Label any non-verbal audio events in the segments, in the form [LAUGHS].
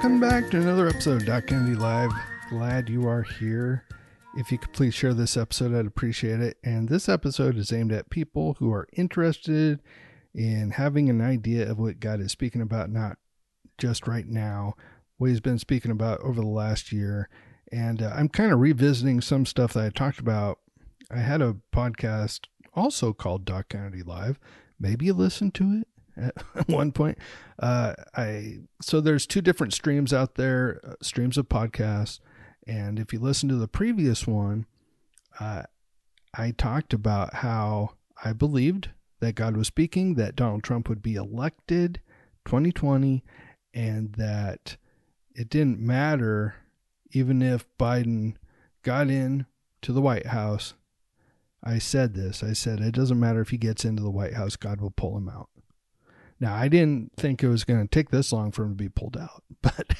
Welcome back to another episode of Doc Kennedy Live. Glad you are here. If you could please share this episode, I'd appreciate it. And this episode is aimed at people who are interested in having an idea of what God is speaking about, not just right now, what He's been speaking about over the last year. And uh, I'm kind of revisiting some stuff that I talked about. I had a podcast also called Doc Kennedy Live. Maybe you listened to it at [LAUGHS] one point. Uh, I so there's two different streams out there, uh, streams of podcasts, and if you listen to the previous one, uh, I talked about how I believed that God was speaking, that Donald Trump would be elected 2020, and that it didn't matter even if Biden got in to the White House. I said this. I said it doesn't matter if he gets into the White House, God will pull him out. Now, I didn't think it was going to take this long for him to be pulled out, [LAUGHS] but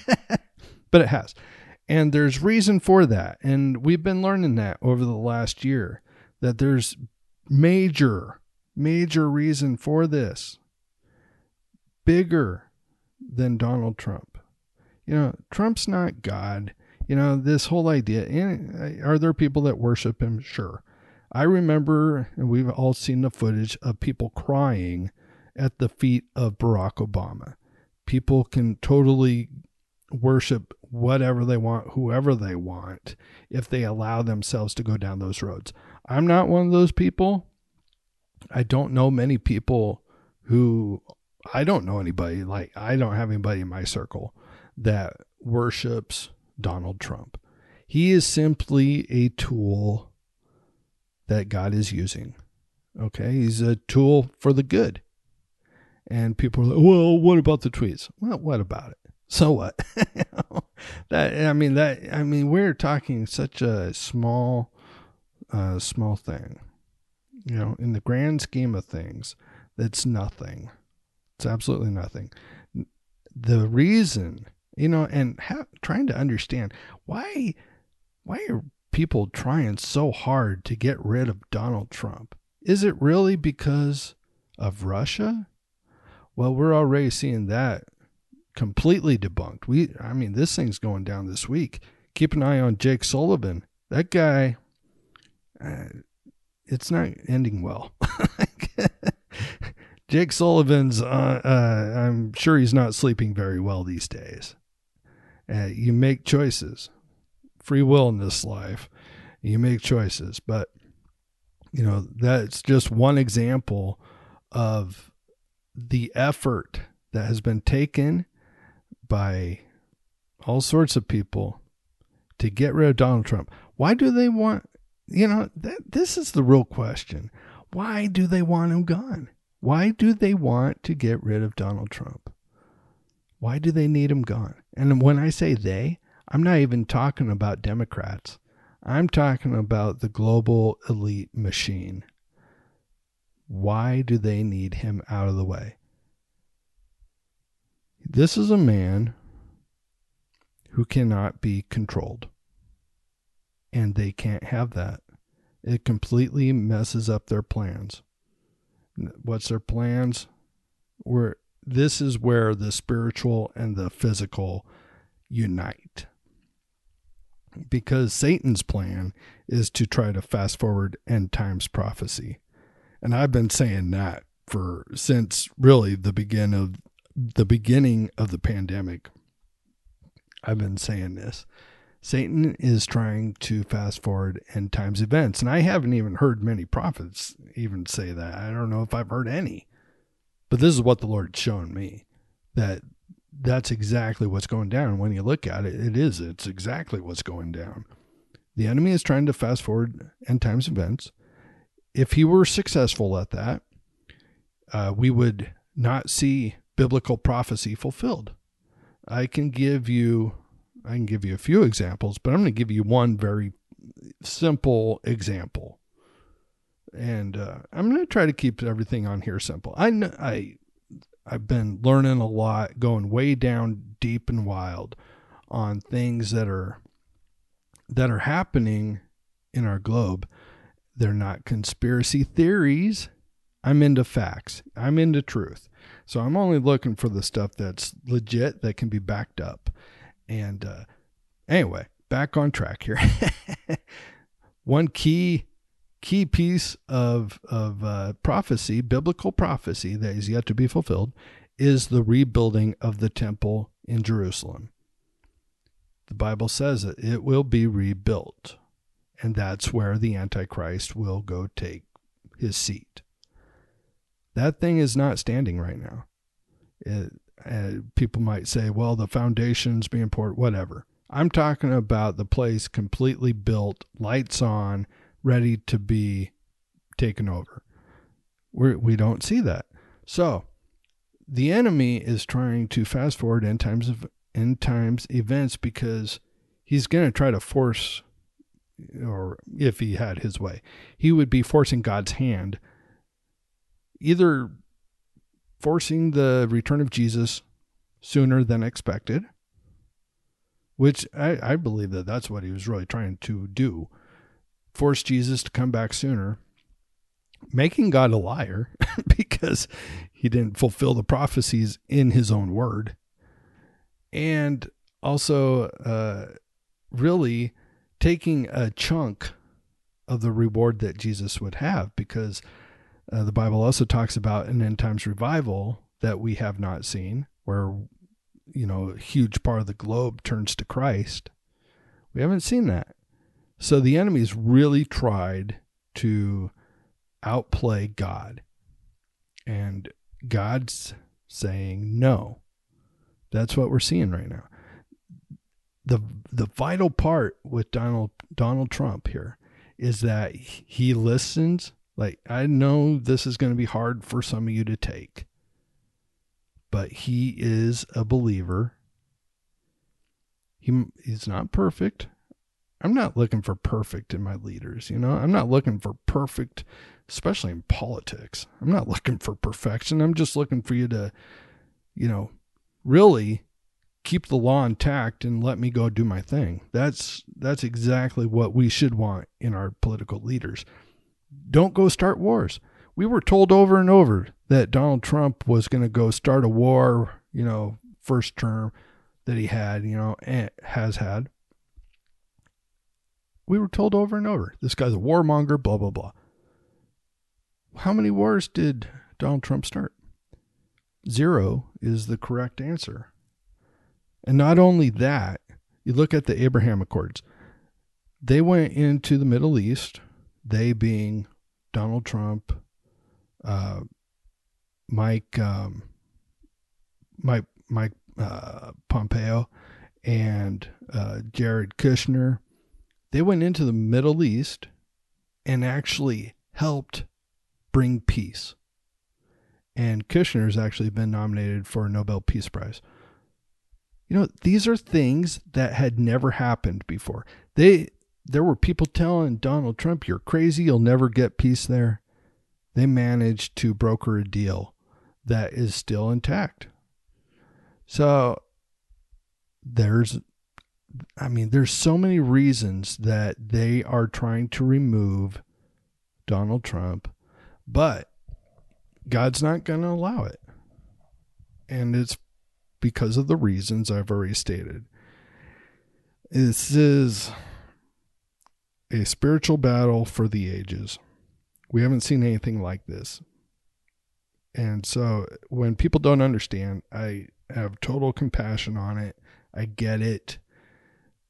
but it has. And there's reason for that. And we've been learning that over the last year that there's major major reason for this. Bigger than Donald Trump. You know, Trump's not God. You know, this whole idea. And are there people that worship him? Sure. I remember, and we've all seen the footage of people crying at the feet of Barack Obama. People can totally worship whatever they want, whoever they want, if they allow themselves to go down those roads. I'm not one of those people. I don't know many people who I don't know anybody like I don't have anybody in my circle that worships Donald Trump. He is simply a tool that God is using. Okay, he's a tool for the good. And people are like, "Well, what about the tweets?" Well, what about it? So what? [LAUGHS] that I mean that I mean we're talking such a small uh small thing. You know, in the grand scheme of things, that's nothing. It's absolutely nothing. The reason, you know, and ha- trying to understand why why are people trying so hard to get rid of Donald Trump? Is it really because of Russia? Well, we're already seeing that completely debunked. We I mean, this thing's going down this week. Keep an eye on Jake Sullivan. That guy uh, it's not ending well. [LAUGHS] Jake Sullivan's, uh, uh, I'm sure he's not sleeping very well these days. Uh, you make choices, free will in this life. You make choices, but you know that's just one example of the effort that has been taken by all sorts of people to get rid of Donald Trump. Why do they want? You know, that, this is the real question. Why do they want him gone? Why do they want to get rid of Donald Trump? Why do they need him gone? And when I say they, I'm not even talking about Democrats. I'm talking about the global elite machine. Why do they need him out of the way? This is a man who cannot be controlled. And they can't have that. It completely messes up their plans. What's their plans? Where this is where the spiritual and the physical unite. Because Satan's plan is to try to fast forward end times prophecy. And I've been saying that for since really the begin of the beginning of the pandemic. I've been saying this. Satan is trying to fast forward end times events. And I haven't even heard many prophets even say that. I don't know if I've heard any. But this is what the Lord's shown me that that's exactly what's going down. When you look at it, it is. It's exactly what's going down. The enemy is trying to fast forward end times events. If he were successful at that, uh, we would not see biblical prophecy fulfilled. I can give you I can give you a few examples, but I'm going to give you one very simple example. And uh, I'm going to try to keep everything on here simple. I I I've been learning a lot, going way down deep and wild on things that are that are happening in our globe. They're not conspiracy theories. I'm into facts. I'm into truth. So I'm only looking for the stuff that's legit that can be backed up. And uh, anyway, back on track here. [LAUGHS] One key key piece of of uh, prophecy, biblical prophecy that is yet to be fulfilled, is the rebuilding of the temple in Jerusalem. The Bible says that it will be rebuilt, and that's where the Antichrist will go take his seat. That thing is not standing right now. It, uh, people might say, well, the foundation's being poured, whatever. I'm talking about the place completely built, lights on, ready to be taken over. We're, we don't see that. So the enemy is trying to fast forward end times of end times events because he's going to try to force or if he had his way he would be forcing god's hand either forcing the return of Jesus sooner than expected, which I, I believe that that's what he was really trying to do force Jesus to come back sooner, making God a liar [LAUGHS] because he didn't fulfill the prophecies in his own word, and also uh, really taking a chunk of the reward that Jesus would have because uh, the Bible also talks about an end times revival that we have not seen, where you know a huge part of the globe turns to Christ. We haven't seen that. So the enemy's really tried to outplay God. And God's saying no. That's what we're seeing right now. The the vital part with Donald Donald Trump here is that he listens like, I know this is going to be hard for some of you to take, but he is a believer. He, he's not perfect. I'm not looking for perfect in my leaders, you know? I'm not looking for perfect, especially in politics. I'm not looking for perfection. I'm just looking for you to, you know, really keep the law intact and let me go do my thing. That's that's exactly what we should want in our political leaders don't go start wars. We were told over and over that Donald Trump was going to go start a war, you know, first term that he had, you know, and has had. We were told over and over this guy's a warmonger, blah, blah, blah. How many wars did Donald Trump start? Zero is the correct answer. And not only that, you look at the Abraham Accords. They went into the Middle East they being Donald Trump, uh, Mike, um, Mike, Mike uh, Pompeo, and uh, Jared Kushner. They went into the Middle East and actually helped bring peace. And Kushner has actually been nominated for a Nobel Peace Prize. You know, these are things that had never happened before. They there were people telling Donald Trump, you're crazy, you'll never get peace there. They managed to broker a deal that is still intact. So there's, I mean, there's so many reasons that they are trying to remove Donald Trump, but God's not going to allow it. And it's because of the reasons I've already stated. This is a spiritual battle for the ages. We haven't seen anything like this. And so when people don't understand, I have total compassion on it. I get it.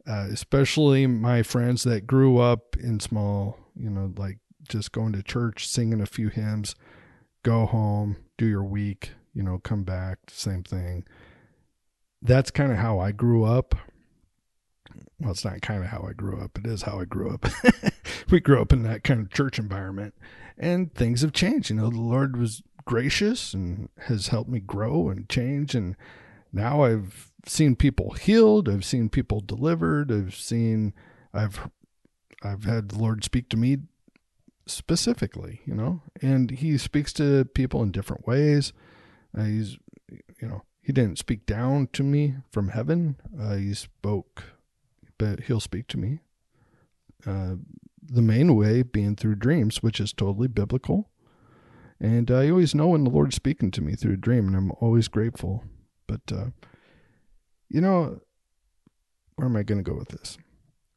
Uh, especially my friends that grew up in small, you know, like just going to church, singing a few hymns, go home, do your week, you know, come back, same thing. That's kind of how I grew up well, it's not kind of how I grew up. It is how I grew up. [LAUGHS] we grew up in that kind of church environment, and things have changed. You know, the Lord was gracious and has helped me grow and change. And now I've seen people healed. I've seen people delivered. I've seen, I've, I've had the Lord speak to me specifically. You know, and He speaks to people in different ways. Uh, he's, you know, He didn't speak down to me from heaven. Uh, he spoke but he'll speak to me. Uh, the main way being through dreams, which is totally biblical. And I always know when the Lord's speaking to me through a dream, and I'm always grateful. But, uh, you know, where am I going to go with this?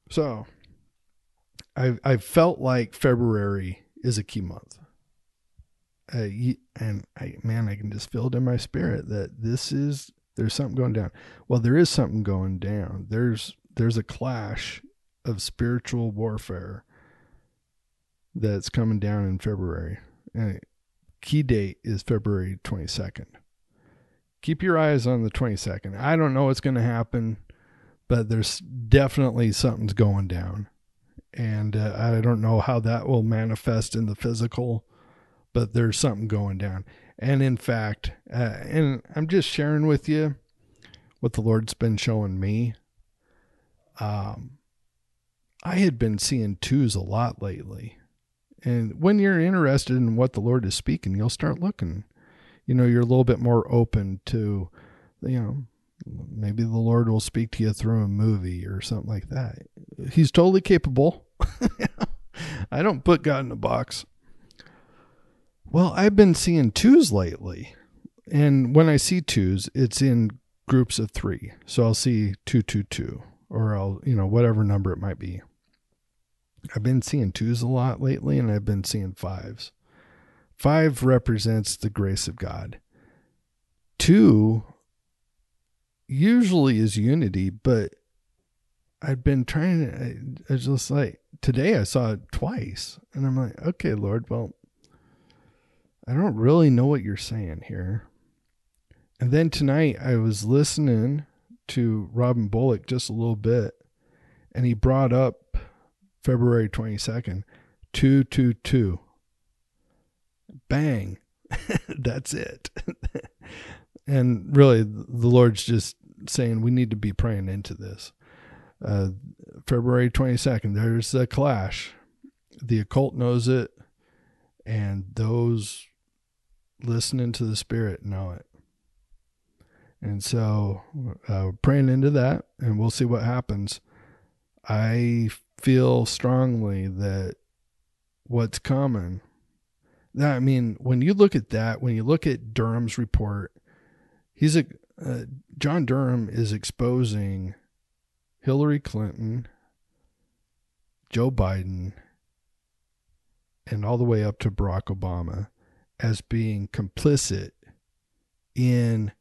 So, I I felt like February is a key month. Uh, and I man, I can just feel it in my spirit that this is there's something going down. Well, there is something going down. There's there's a clash of spiritual warfare that's coming down in February. And key date is February 22nd. Keep your eyes on the 22nd. I don't know what's going to happen, but there's definitely something's going down. And uh, I don't know how that will manifest in the physical, but there's something going down. And in fact, uh, and I'm just sharing with you what the Lord's been showing me. Um, I had been seeing twos a lot lately. And when you're interested in what the Lord is speaking, you'll start looking. You know, you're a little bit more open to, you know, maybe the Lord will speak to you through a movie or something like that. He's totally capable. [LAUGHS] I don't put God in a box. Well, I've been seeing twos lately. And when I see twos, it's in groups of three. So I'll see 222 or I'll, you know, whatever number it might be. I've been seeing twos a lot lately, and I've been seeing fives. Five represents the grace of God. Two usually is unity, but I've been trying to, I, I just like, today I saw it twice, and I'm like, okay, Lord, well, I don't really know what you're saying here. And then tonight I was listening to Robin Bullock just a little bit, and he brought up February 22nd, 222. Bang. [LAUGHS] That's it. [LAUGHS] and really, the Lord's just saying we need to be praying into this. Uh, February 22nd, there's a clash. The occult knows it, and those listening to the Spirit know it. And so, uh, praying into that, and we'll see what happens. I feel strongly that what's coming that I mean when you look at that when you look at Durham's report he's a uh, John Durham is exposing Hillary Clinton Joe Biden and all the way up to Barack Obama as being complicit in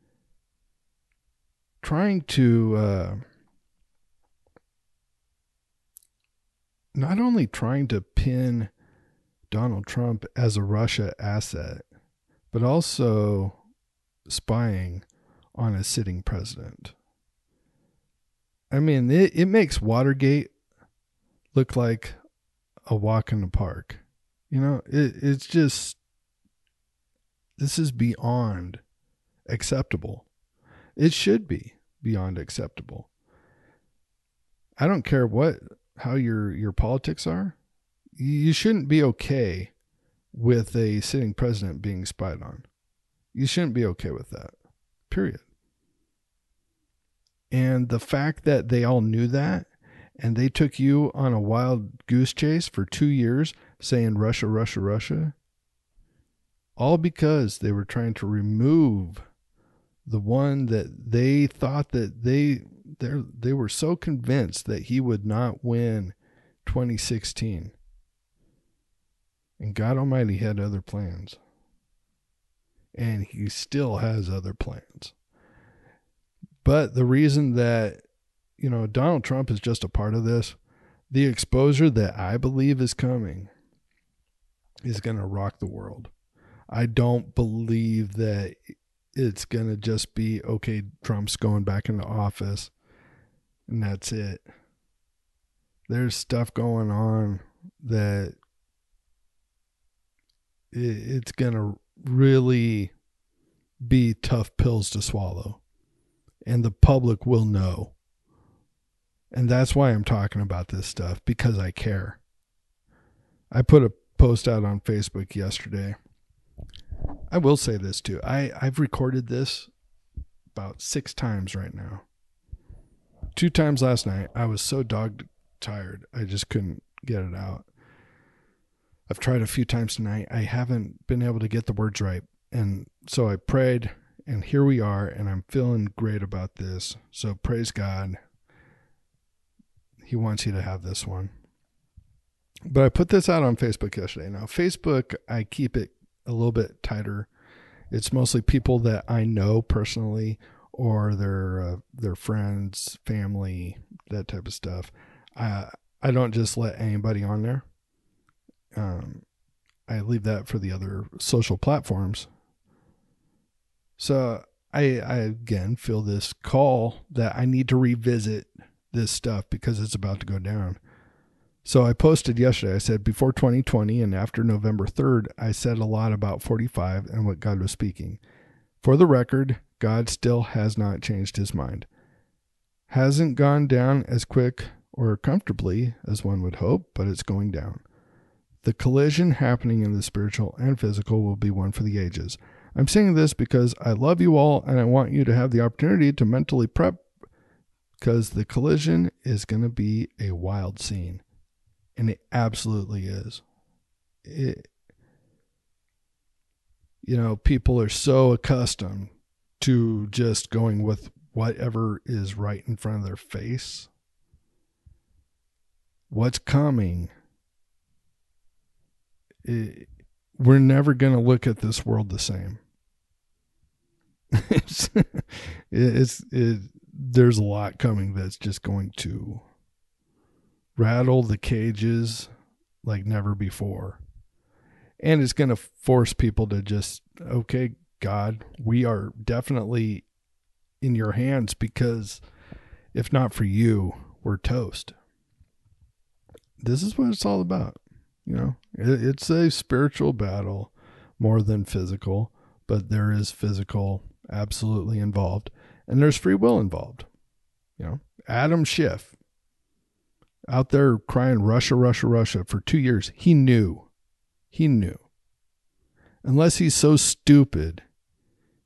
trying to uh, not only trying to pin Donald Trump as a Russia asset, but also spying on a sitting president. I mean, it, it makes Watergate look like a walk in the park. You know, it, it's just, this is beyond acceptable. It should be beyond acceptable. I don't care what how your your politics are, you shouldn't be okay with a sitting president being spied on. You shouldn't be okay with that. Period. And the fact that they all knew that and they took you on a wild goose chase for 2 years saying Russia, Russia, Russia, all because they were trying to remove the one that they thought that they they were so convinced that he would not win 2016. And God Almighty had other plans. And he still has other plans. But the reason that, you know, Donald Trump is just a part of this, the exposure that I believe is coming is going to rock the world. I don't believe that it's going to just be okay, Trump's going back into office and that's it. There's stuff going on that it's going to really be tough pills to swallow. And the public will know. And that's why I'm talking about this stuff because I care. I put a post out on Facebook yesterday. I will say this too. I, I've recorded this about six times right now two times last night. I was so dog tired, I just couldn't get it out. I've tried a few times tonight. I haven't been able to get the words right. And so I prayed, and here we are, and I'm feeling great about this. So praise God. He wants you to have this one. But I put this out on Facebook yesterday. Now, Facebook, I keep it a little bit tighter. It's mostly people that I know personally or their uh, their friends, family, that type of stuff. I I don't just let anybody on there. Um, I leave that for the other social platforms. So I I again feel this call that I need to revisit this stuff because it's about to go down. So I posted yesterday. I said before 2020 and after November 3rd, I said a lot about 45 and what God was speaking. For the record, God still has not changed his mind. Hasn't gone down as quick or comfortably as one would hope, but it's going down. The collision happening in the spiritual and physical will be one for the ages. I'm saying this because I love you all and I want you to have the opportunity to mentally prep because the collision is going to be a wild scene and it absolutely is. It, you know, people are so accustomed to just going with whatever is right in front of their face. What's coming? It, we're never going to look at this world the same. [LAUGHS] it's, it's it, there's a lot coming that's just going to rattle the cages like never before. And it's going to force people to just, okay, God, we are definitely in your hands because if not for you, we're toast. This is what it's all about. You know, it's a spiritual battle more than physical, but there is physical absolutely involved and there's free will involved. You know, Adam Schiff, out there crying Russia, Russia, Russia for two years. He knew. He knew. Unless he's so stupid,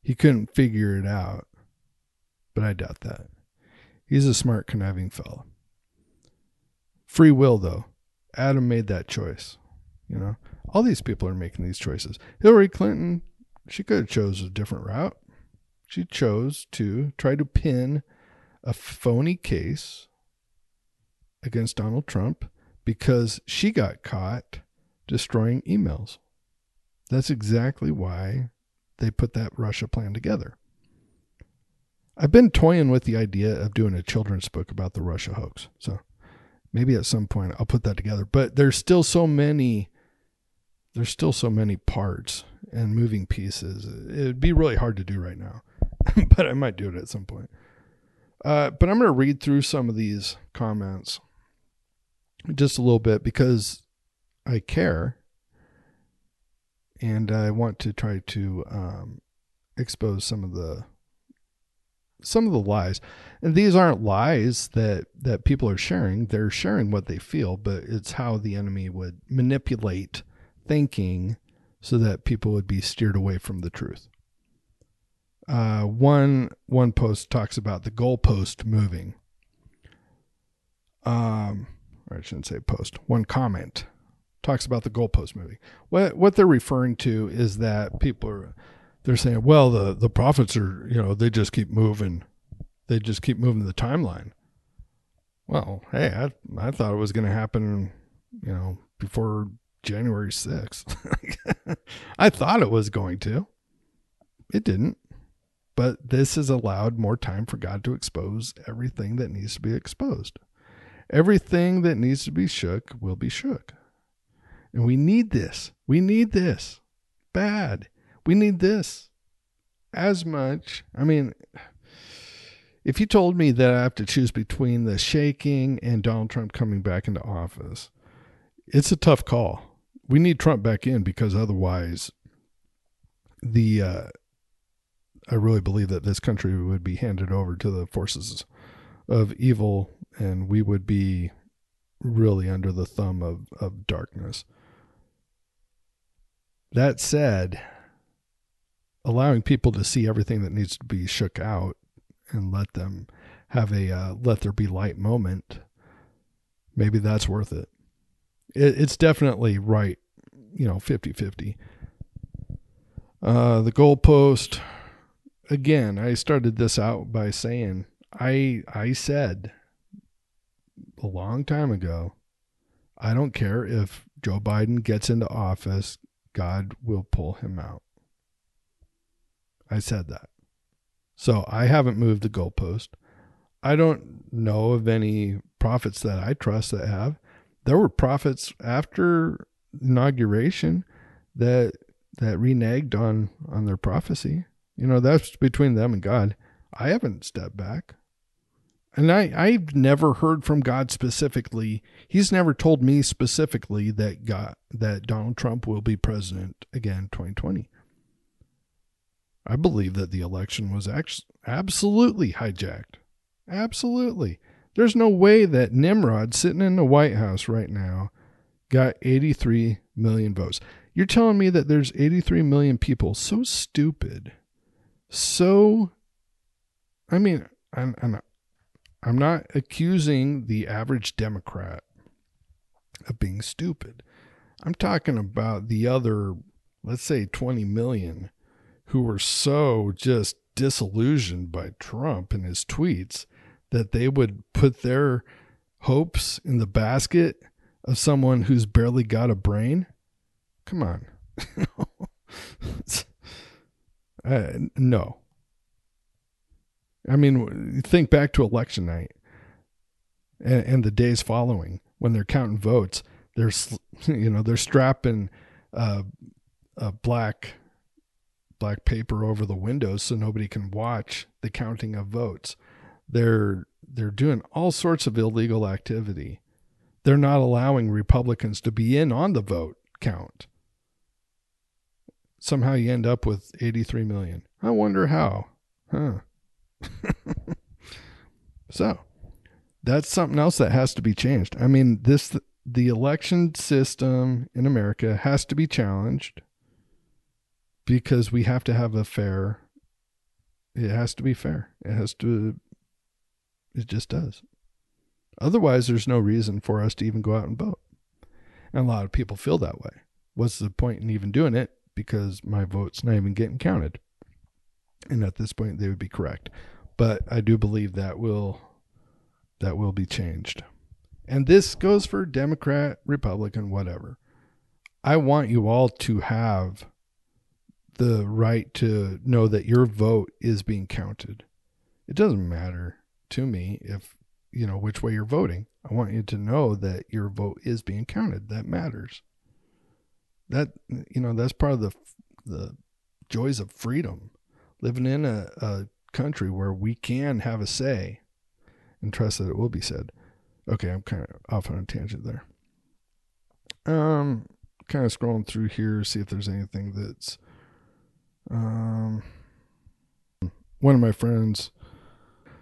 he couldn't figure it out. But I doubt that. He's a smart, conniving fellow. Free will, though. Adam made that choice. You know, all these people are making these choices. Hillary Clinton, she could have chose a different route. She chose to try to pin a phony case against Donald Trump because she got caught destroying emails. That's exactly why they put that Russia plan together. I've been toying with the idea of doing a children's book about the Russia hoax. So maybe at some point I'll put that together. But there's still so many there's still so many parts and moving pieces. It'd be really hard to do right now. [LAUGHS] but I might do it at some point. Uh, but I'm going to read through some of these comments just a little bit because I care and I want to try to um, expose some of the some of the lies. And these aren't lies that that people are sharing. They're sharing what they feel, but it's how the enemy would manipulate thinking so that people would be steered away from the truth. Uh, one one post talks about the goalpost moving. Um, or I shouldn't say post, one comment talks about the goalpost movie. What what they're referring to is that people are they're saying, well, the the prophets are you know they just keep moving, they just keep moving the timeline. Well, hey, I I thought it was going to happen, you know, before January sixth. [LAUGHS] I thought it was going to. It didn't. But this has allowed more time for God to expose everything that needs to be exposed. Everything that needs to be shook will be shook. And we need this. We need this bad. We need this as much. I mean, if you told me that I have to choose between the shaking and Donald Trump coming back into office, it's a tough call. We need Trump back in because otherwise, the uh, I really believe that this country would be handed over to the forces of evil and we would be really under the thumb of, of darkness. That said, allowing people to see everything that needs to be shook out and let them have a uh, let there be light moment, maybe that's worth it. it. It's definitely right you know, 50 50. Uh, the goalpost, again, I started this out by saying, I, I said a long time ago, I don't care if Joe Biden gets into office, God will pull him out. I said that. So I haven't moved the goalpost. I don't know of any prophets that I trust that have. There were prophets after inauguration that that reneged on on their prophecy. You know, that's between them and God. I haven't stepped back. And I, I've never heard from God specifically. He's never told me specifically that God that Donald Trump will be president again 2020. I believe that the election was actually absolutely hijacked. Absolutely. There's no way that Nimrod sitting in the White House right now got 83 million votes. You're telling me that there's 83 million people so stupid, so I mean, I'm, I'm I'm not accusing the average Democrat of being stupid. I'm talking about the other, let's say 20 million who were so just disillusioned by Trump and his tweets that they would put their hopes in the basket of someone who's barely got a brain? Come on. uh, [LAUGHS] no. [LAUGHS] I mean, think back to election night and, and, the days following when they're counting votes. They're, [LAUGHS] you know, they're strapping uh, a black black paper over the windows so nobody can watch the counting of votes. They're they're doing all sorts of illegal activity. They're not allowing Republicans to be in on the vote count. Somehow you end up with 83 million. I wonder how. Huh. [LAUGHS] so, that's something else that has to be changed. I mean, this the election system in America has to be challenged because we have to have a fair it has to be fair. It has to it just does. Otherwise there's no reason for us to even go out and vote. And a lot of people feel that way. What's the point in even doing it? Because my vote's not even getting counted and at this point they would be correct but i do believe that will that will be changed and this goes for democrat republican whatever i want you all to have the right to know that your vote is being counted. It doesn't matter to me if, you know, which way you're voting. I want you to know that your vote is being counted. That matters. That, you know, that's part of the, the joys of freedom. Living in a, a country where we can have a say and trust that it will be said. Okay, I'm kind of off on a tangent there. Um, kind of scrolling through here, see if there's anything that's um, one of my friends.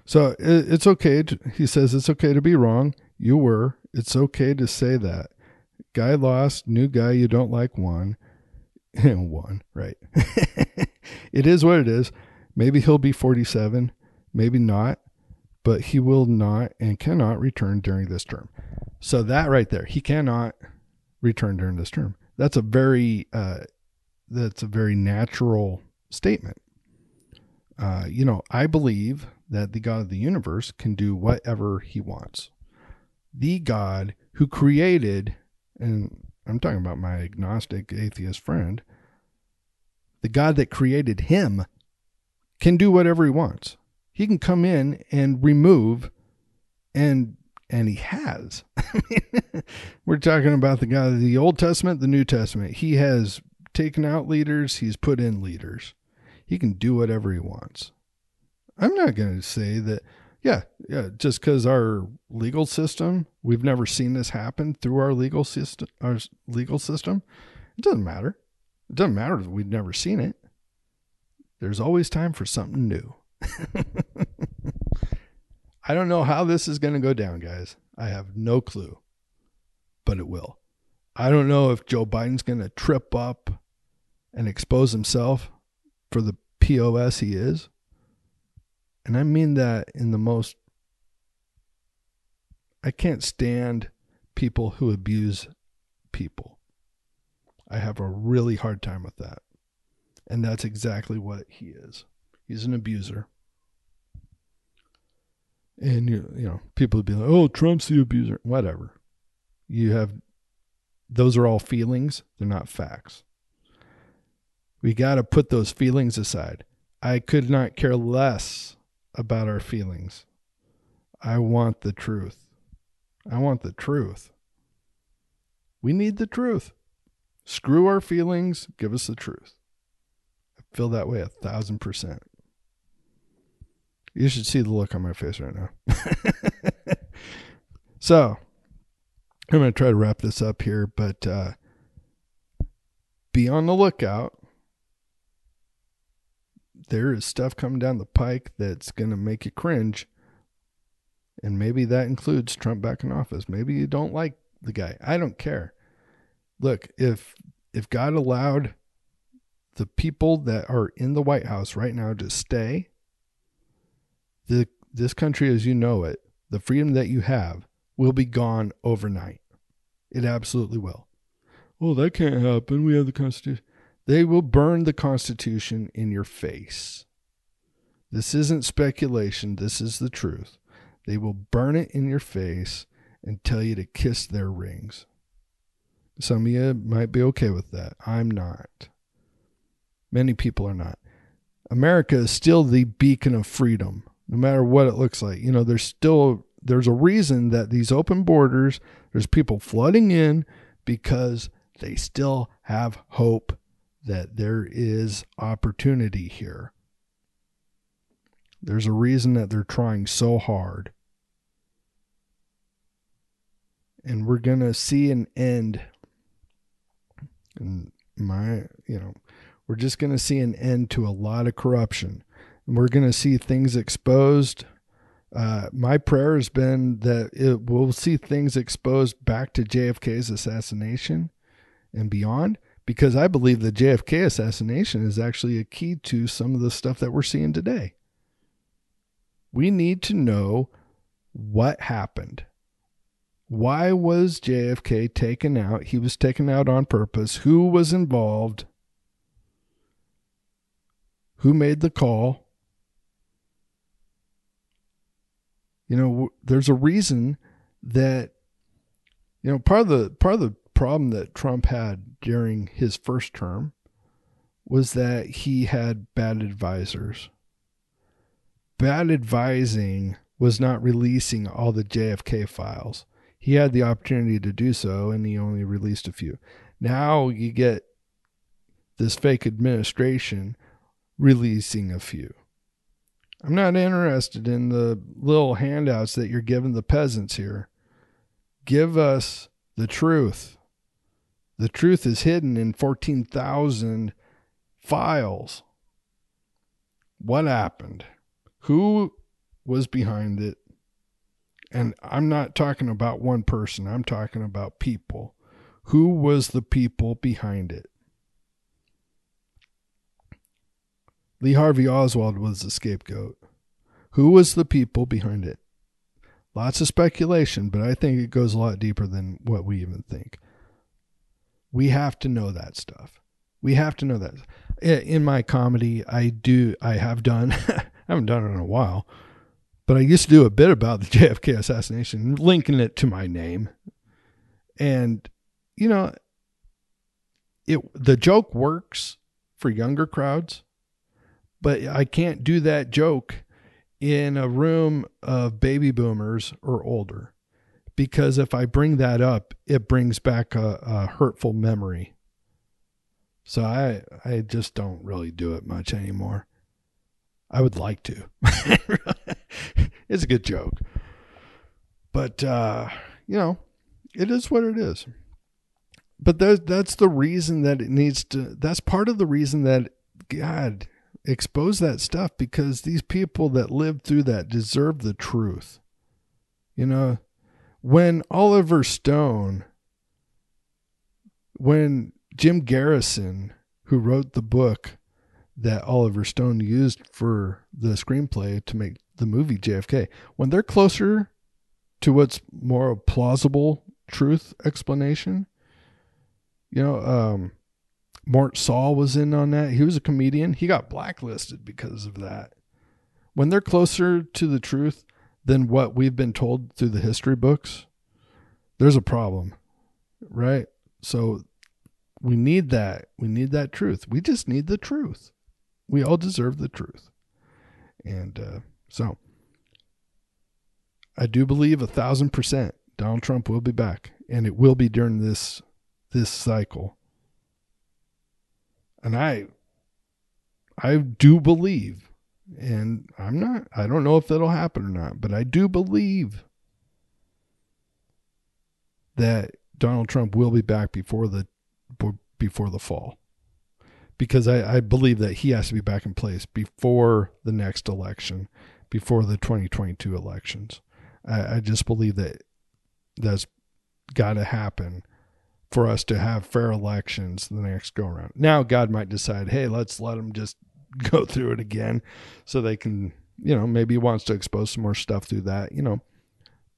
So it, it's okay. To, he says it's okay to be wrong. You were. It's okay to say that. Guy lost. New guy you don't like won. won. [LAUGHS] Right. [LAUGHS] it is what it is. Maybe he'll be 47. Maybe not. But he will not and cannot return during this term. So that right there, he cannot return during this term. That's a very uh, that's a very natural statement. Uh, you know, I believe that the God of the universe can do whatever he wants. The God who created, and I'm talking about my agnostic atheist friend, the God that created him can do whatever he wants. He can come in and remove and and he has. [LAUGHS] [LAUGHS] we're talking about the God of the Old Testament, the New Testament. He has taken out leaders, he's put in leaders. He can do whatever he wants. I'm not going to say that, yeah, yeah, just because our legal system, we've never seen this happen through our legal system, our legal system. It doesn't matter. It doesn't matter that we've never seen it. There's always time for something new. [LAUGHS] I don't know how this is going to go down, guys. I have no clue, but it will. I don't know if Joe Biden's going to trip up and expose himself for the POS he is. And I mean that in the most. I can't stand people who abuse people. I have a really hard time with that. And that's exactly what he is. He's an abuser. And you you know, people would be like, "Oh, Trump's the abuser." Whatever. You have those are all feelings, they're not facts. We got to put those feelings aside. I could not care less about our feelings. I want the truth. I want the truth. We need the truth. Screw our feelings, give us the truth. I feel that way a thousand percent. You should see the look on my face right now. [LAUGHS] so, I'm going to try to wrap this up here, but uh, be on the lookout. There is stuff coming down the pike that's going to make you cringe. And maybe that includes Trump back in office. Maybe you don't like the guy. I don't care. Look, if if God allowed the people that are in the White House right now to stay, the this country as you know it, the freedom that you have will be gone overnight. It absolutely will. Well, that can't happen. We have the Constitution. They will burn the Constitution in your face. This isn't speculation. This is the truth. They will burn it in your face and tell you to kiss their rings. Some of you might be okay with that. I'm not. Many people are not. America is still the beacon of freedom no matter what it looks like. You know, there's still there's a reason that these open borders, there's people flooding in because they still have hope that there is opportunity here. There's a reason that they're trying so hard. And we're going to see an end. And my, you know, we're just going to see an end to a lot of corruption. And We're going to see things exposed. Uh, my prayer has been that it, we'll see things exposed back to JFK's assassination and beyond, because I believe the JFK assassination is actually a key to some of the stuff that we're seeing today. We need to know what happened. Why was JFK taken out? He was taken out on purpose. Who was involved? Who made the call? You know, there's a reason that you know part of the part of the problem that Trump had during his first term was that he had bad advisors. Bad advising was not releasing all the JFK files. He had the opportunity to do so and he only released a few. Now you get this fake administration releasing a few. I'm not interested in the little handouts that you're giving the peasants here. Give us the truth. The truth is hidden in 14,000 files. What happened? Who was behind it? And I'm not talking about one person, I'm talking about people. Who was the people behind it? Lee Harvey Oswald was the scapegoat. Who was the people behind it? Lots of speculation, but I think it goes a lot deeper than what we even think. We have to know that stuff. We have to know that. In my comedy, I do, I have done, [LAUGHS] I haven't done it in a while, but I used to do a bit about the [LAUGHS] JFK assassination, linking it to my name. And, you know, it the joke works for younger crowds but I can't do that joke in a room of baby boomers or older because if I bring that up, it brings back a, a hurtful memory. So I I just don't really do it much anymore. I would like to. [LAUGHS] [LAUGHS] it's a good joke. But uh, you know, it is what it is. But that that's the reason that it needs to that's part of the reason that God expose that stuff because these people that lived through that deserve the truth. You know, when Oliver Stone, when Jim Garrison, who wrote the book that Oliver Stone used for the screenplay to make the movie JFK, when they're closer to what's more a plausible truth explanation, you know, um, Mort Sahl was in on that. He was a comedian. He got blacklisted because of that. When they're closer to the truth than what we've been told through the history books, there's a problem, right? So we need that. We need that truth. We just need the truth. We all deserve the truth. And uh, so I do believe a thousand percent Donald Trump will be back, and it will be during this this cycle. And I I do believe, and I'm not I don't know if that'll happen or not, but I do believe that Donald Trump will be back before the before the fall. Because I, I believe that he has to be back in place before the next election, before the 2022 elections. I, I just believe that that's got to happen for us to have fair elections the next go around. Now, God might decide, hey, let's let them just [LAUGHS] go through it again so they can, you know, maybe he wants to expose some more stuff through that, you know,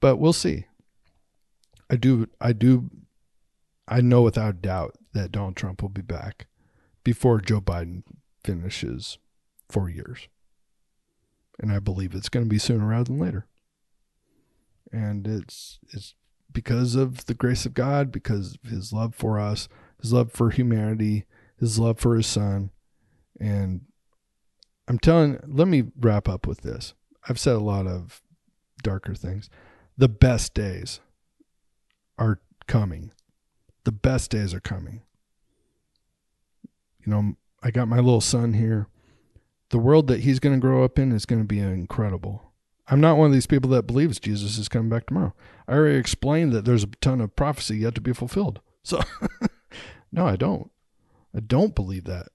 but we'll see. I do, I do, I know without doubt that Donald Trump will be back before Joe Biden finishes four years. And I believe it's going to be sooner rather than later. And it's, it's because of the grace of God, because of his love for us, his love for humanity, his love for his son. And I'm telling, let me wrap up with this. I've said a lot of darker things. The best days are coming. The best days are coming. You know, I got my little son here. The world that he's going to grow up in is going to be incredible. I'm not one of these people that believes Jesus is coming back tomorrow. I already explained that there's a ton of prophecy yet to be fulfilled. So, [LAUGHS] no, I don't. I don't believe that.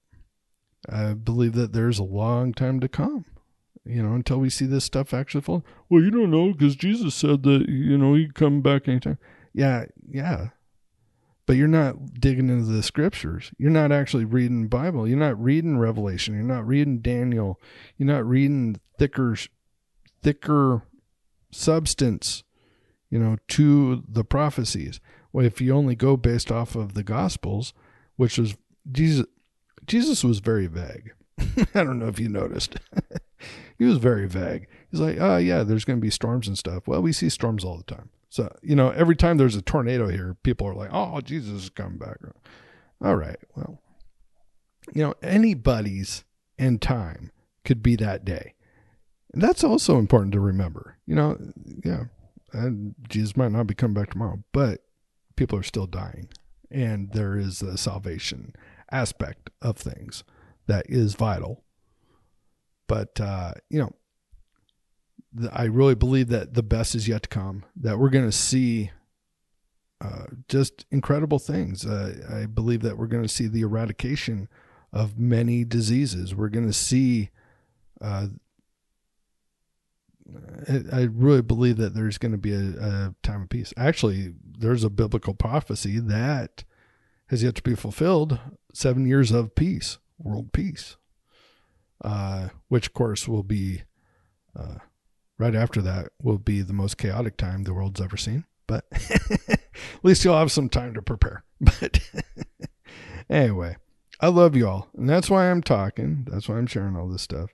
I believe that there's a long time to come, you know, until we see this stuff actually fall. Well, you don't know because Jesus said that, you know, he'd come back anytime. Yeah, yeah. But you're not digging into the scriptures. You're not actually reading Bible. You're not reading Revelation. You're not reading Daniel. You're not reading thicker thicker substance, you know, to the prophecies. Well, if you only go based off of the Gospels, which was Jesus, Jesus was very vague. [LAUGHS] I don't know if you noticed. [LAUGHS] he was very vague. He's like, oh, yeah, there's going to be storms and stuff. Well, we see storms all the time. So, you know, every time there's a tornado here, people are like, oh, Jesus is coming back. All right. Well, you know, anybody's end time could be that day. And that's also important to remember. You know, yeah, and Jesus might not be coming back tomorrow, but people are still dying. And there is a salvation aspect of things that is vital. But, uh, you know, I really believe that the best is yet to come, that we're going to see uh, just incredible things. Uh, I believe that we're going to see the eradication of many diseases. We're going to see uh, I really believe that there's going to be a, a, time of peace. Actually, there's a biblical prophecy that has yet to be fulfilled seven years of peace, world peace, uh, which, of course, will be uh, right after that, will be the most chaotic time the world's ever seen. But [LAUGHS] at least you'll have some time to prepare. [LAUGHS] But [LAUGHS] anyway, I love you all. And that's why I'm talking. That's why I'm sharing all this stuff.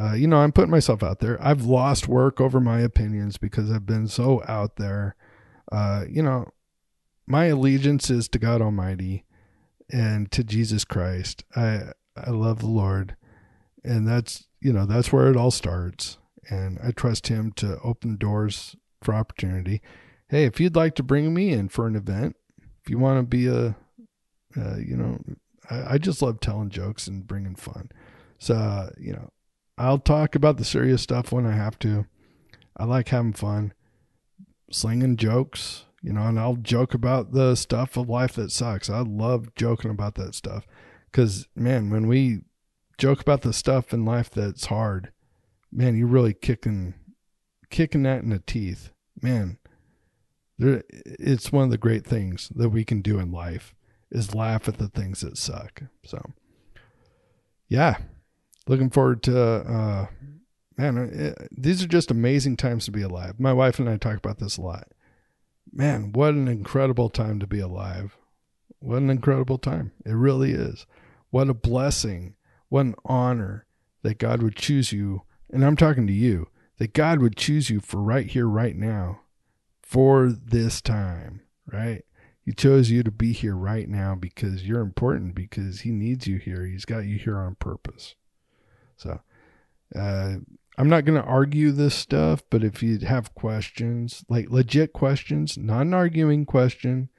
Uh, you know, I'm putting myself out there. I've lost work over my opinions because I've been so out there. Uh, you know, my allegiance is to God Almighty and to Jesus Christ. I I love the Lord, and that's you know that's where it all starts. And I trust Him to open doors for opportunity. Hey, if you'd like to bring me in for an event, if you want to be a, uh, you know, I, I, just love telling jokes and bringing fun. So uh, you know, I'll talk about the serious stuff when I have to. I like having fun, slinging jokes, you know, and I'll joke about the stuff of life that sucks. I love joking about that stuff because, man, when we joke about the stuff in life that's hard, man, you're really kicking, kicking that in the teeth, man. There, it's one of the great things that we can do in life is laugh at the things that suck. So, yeah, looking forward to uh, man it, uh, these are just amazing times to be alive my wife and i talk about this a lot man what an incredible time to be alive what an incredible time. It really is. What a blessing. What an honor that God would choose you. And I'm talking to you, that God would choose you for right here, right now, for this time, right? He chose you to be here right now because you're important, because He needs you here. He's got you here on purpose. So, uh, I'm not going to argue this stuff, but if you have questions, like legit questions, not an arguing question,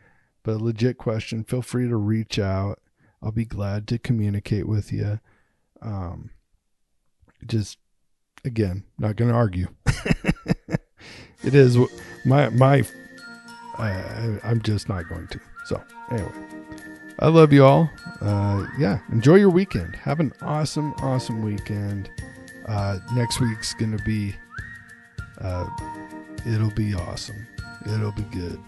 but a legit question, feel free to reach out. I'll be glad to communicate with you. Um, just again, not going to argue. [LAUGHS] it is my my. I, I'm just not going to. So anyway, I love you all. Uh, yeah, enjoy your weekend. Have an awesome, awesome weekend. Uh, next week's gonna be. Uh, it'll be awesome. It'll be good.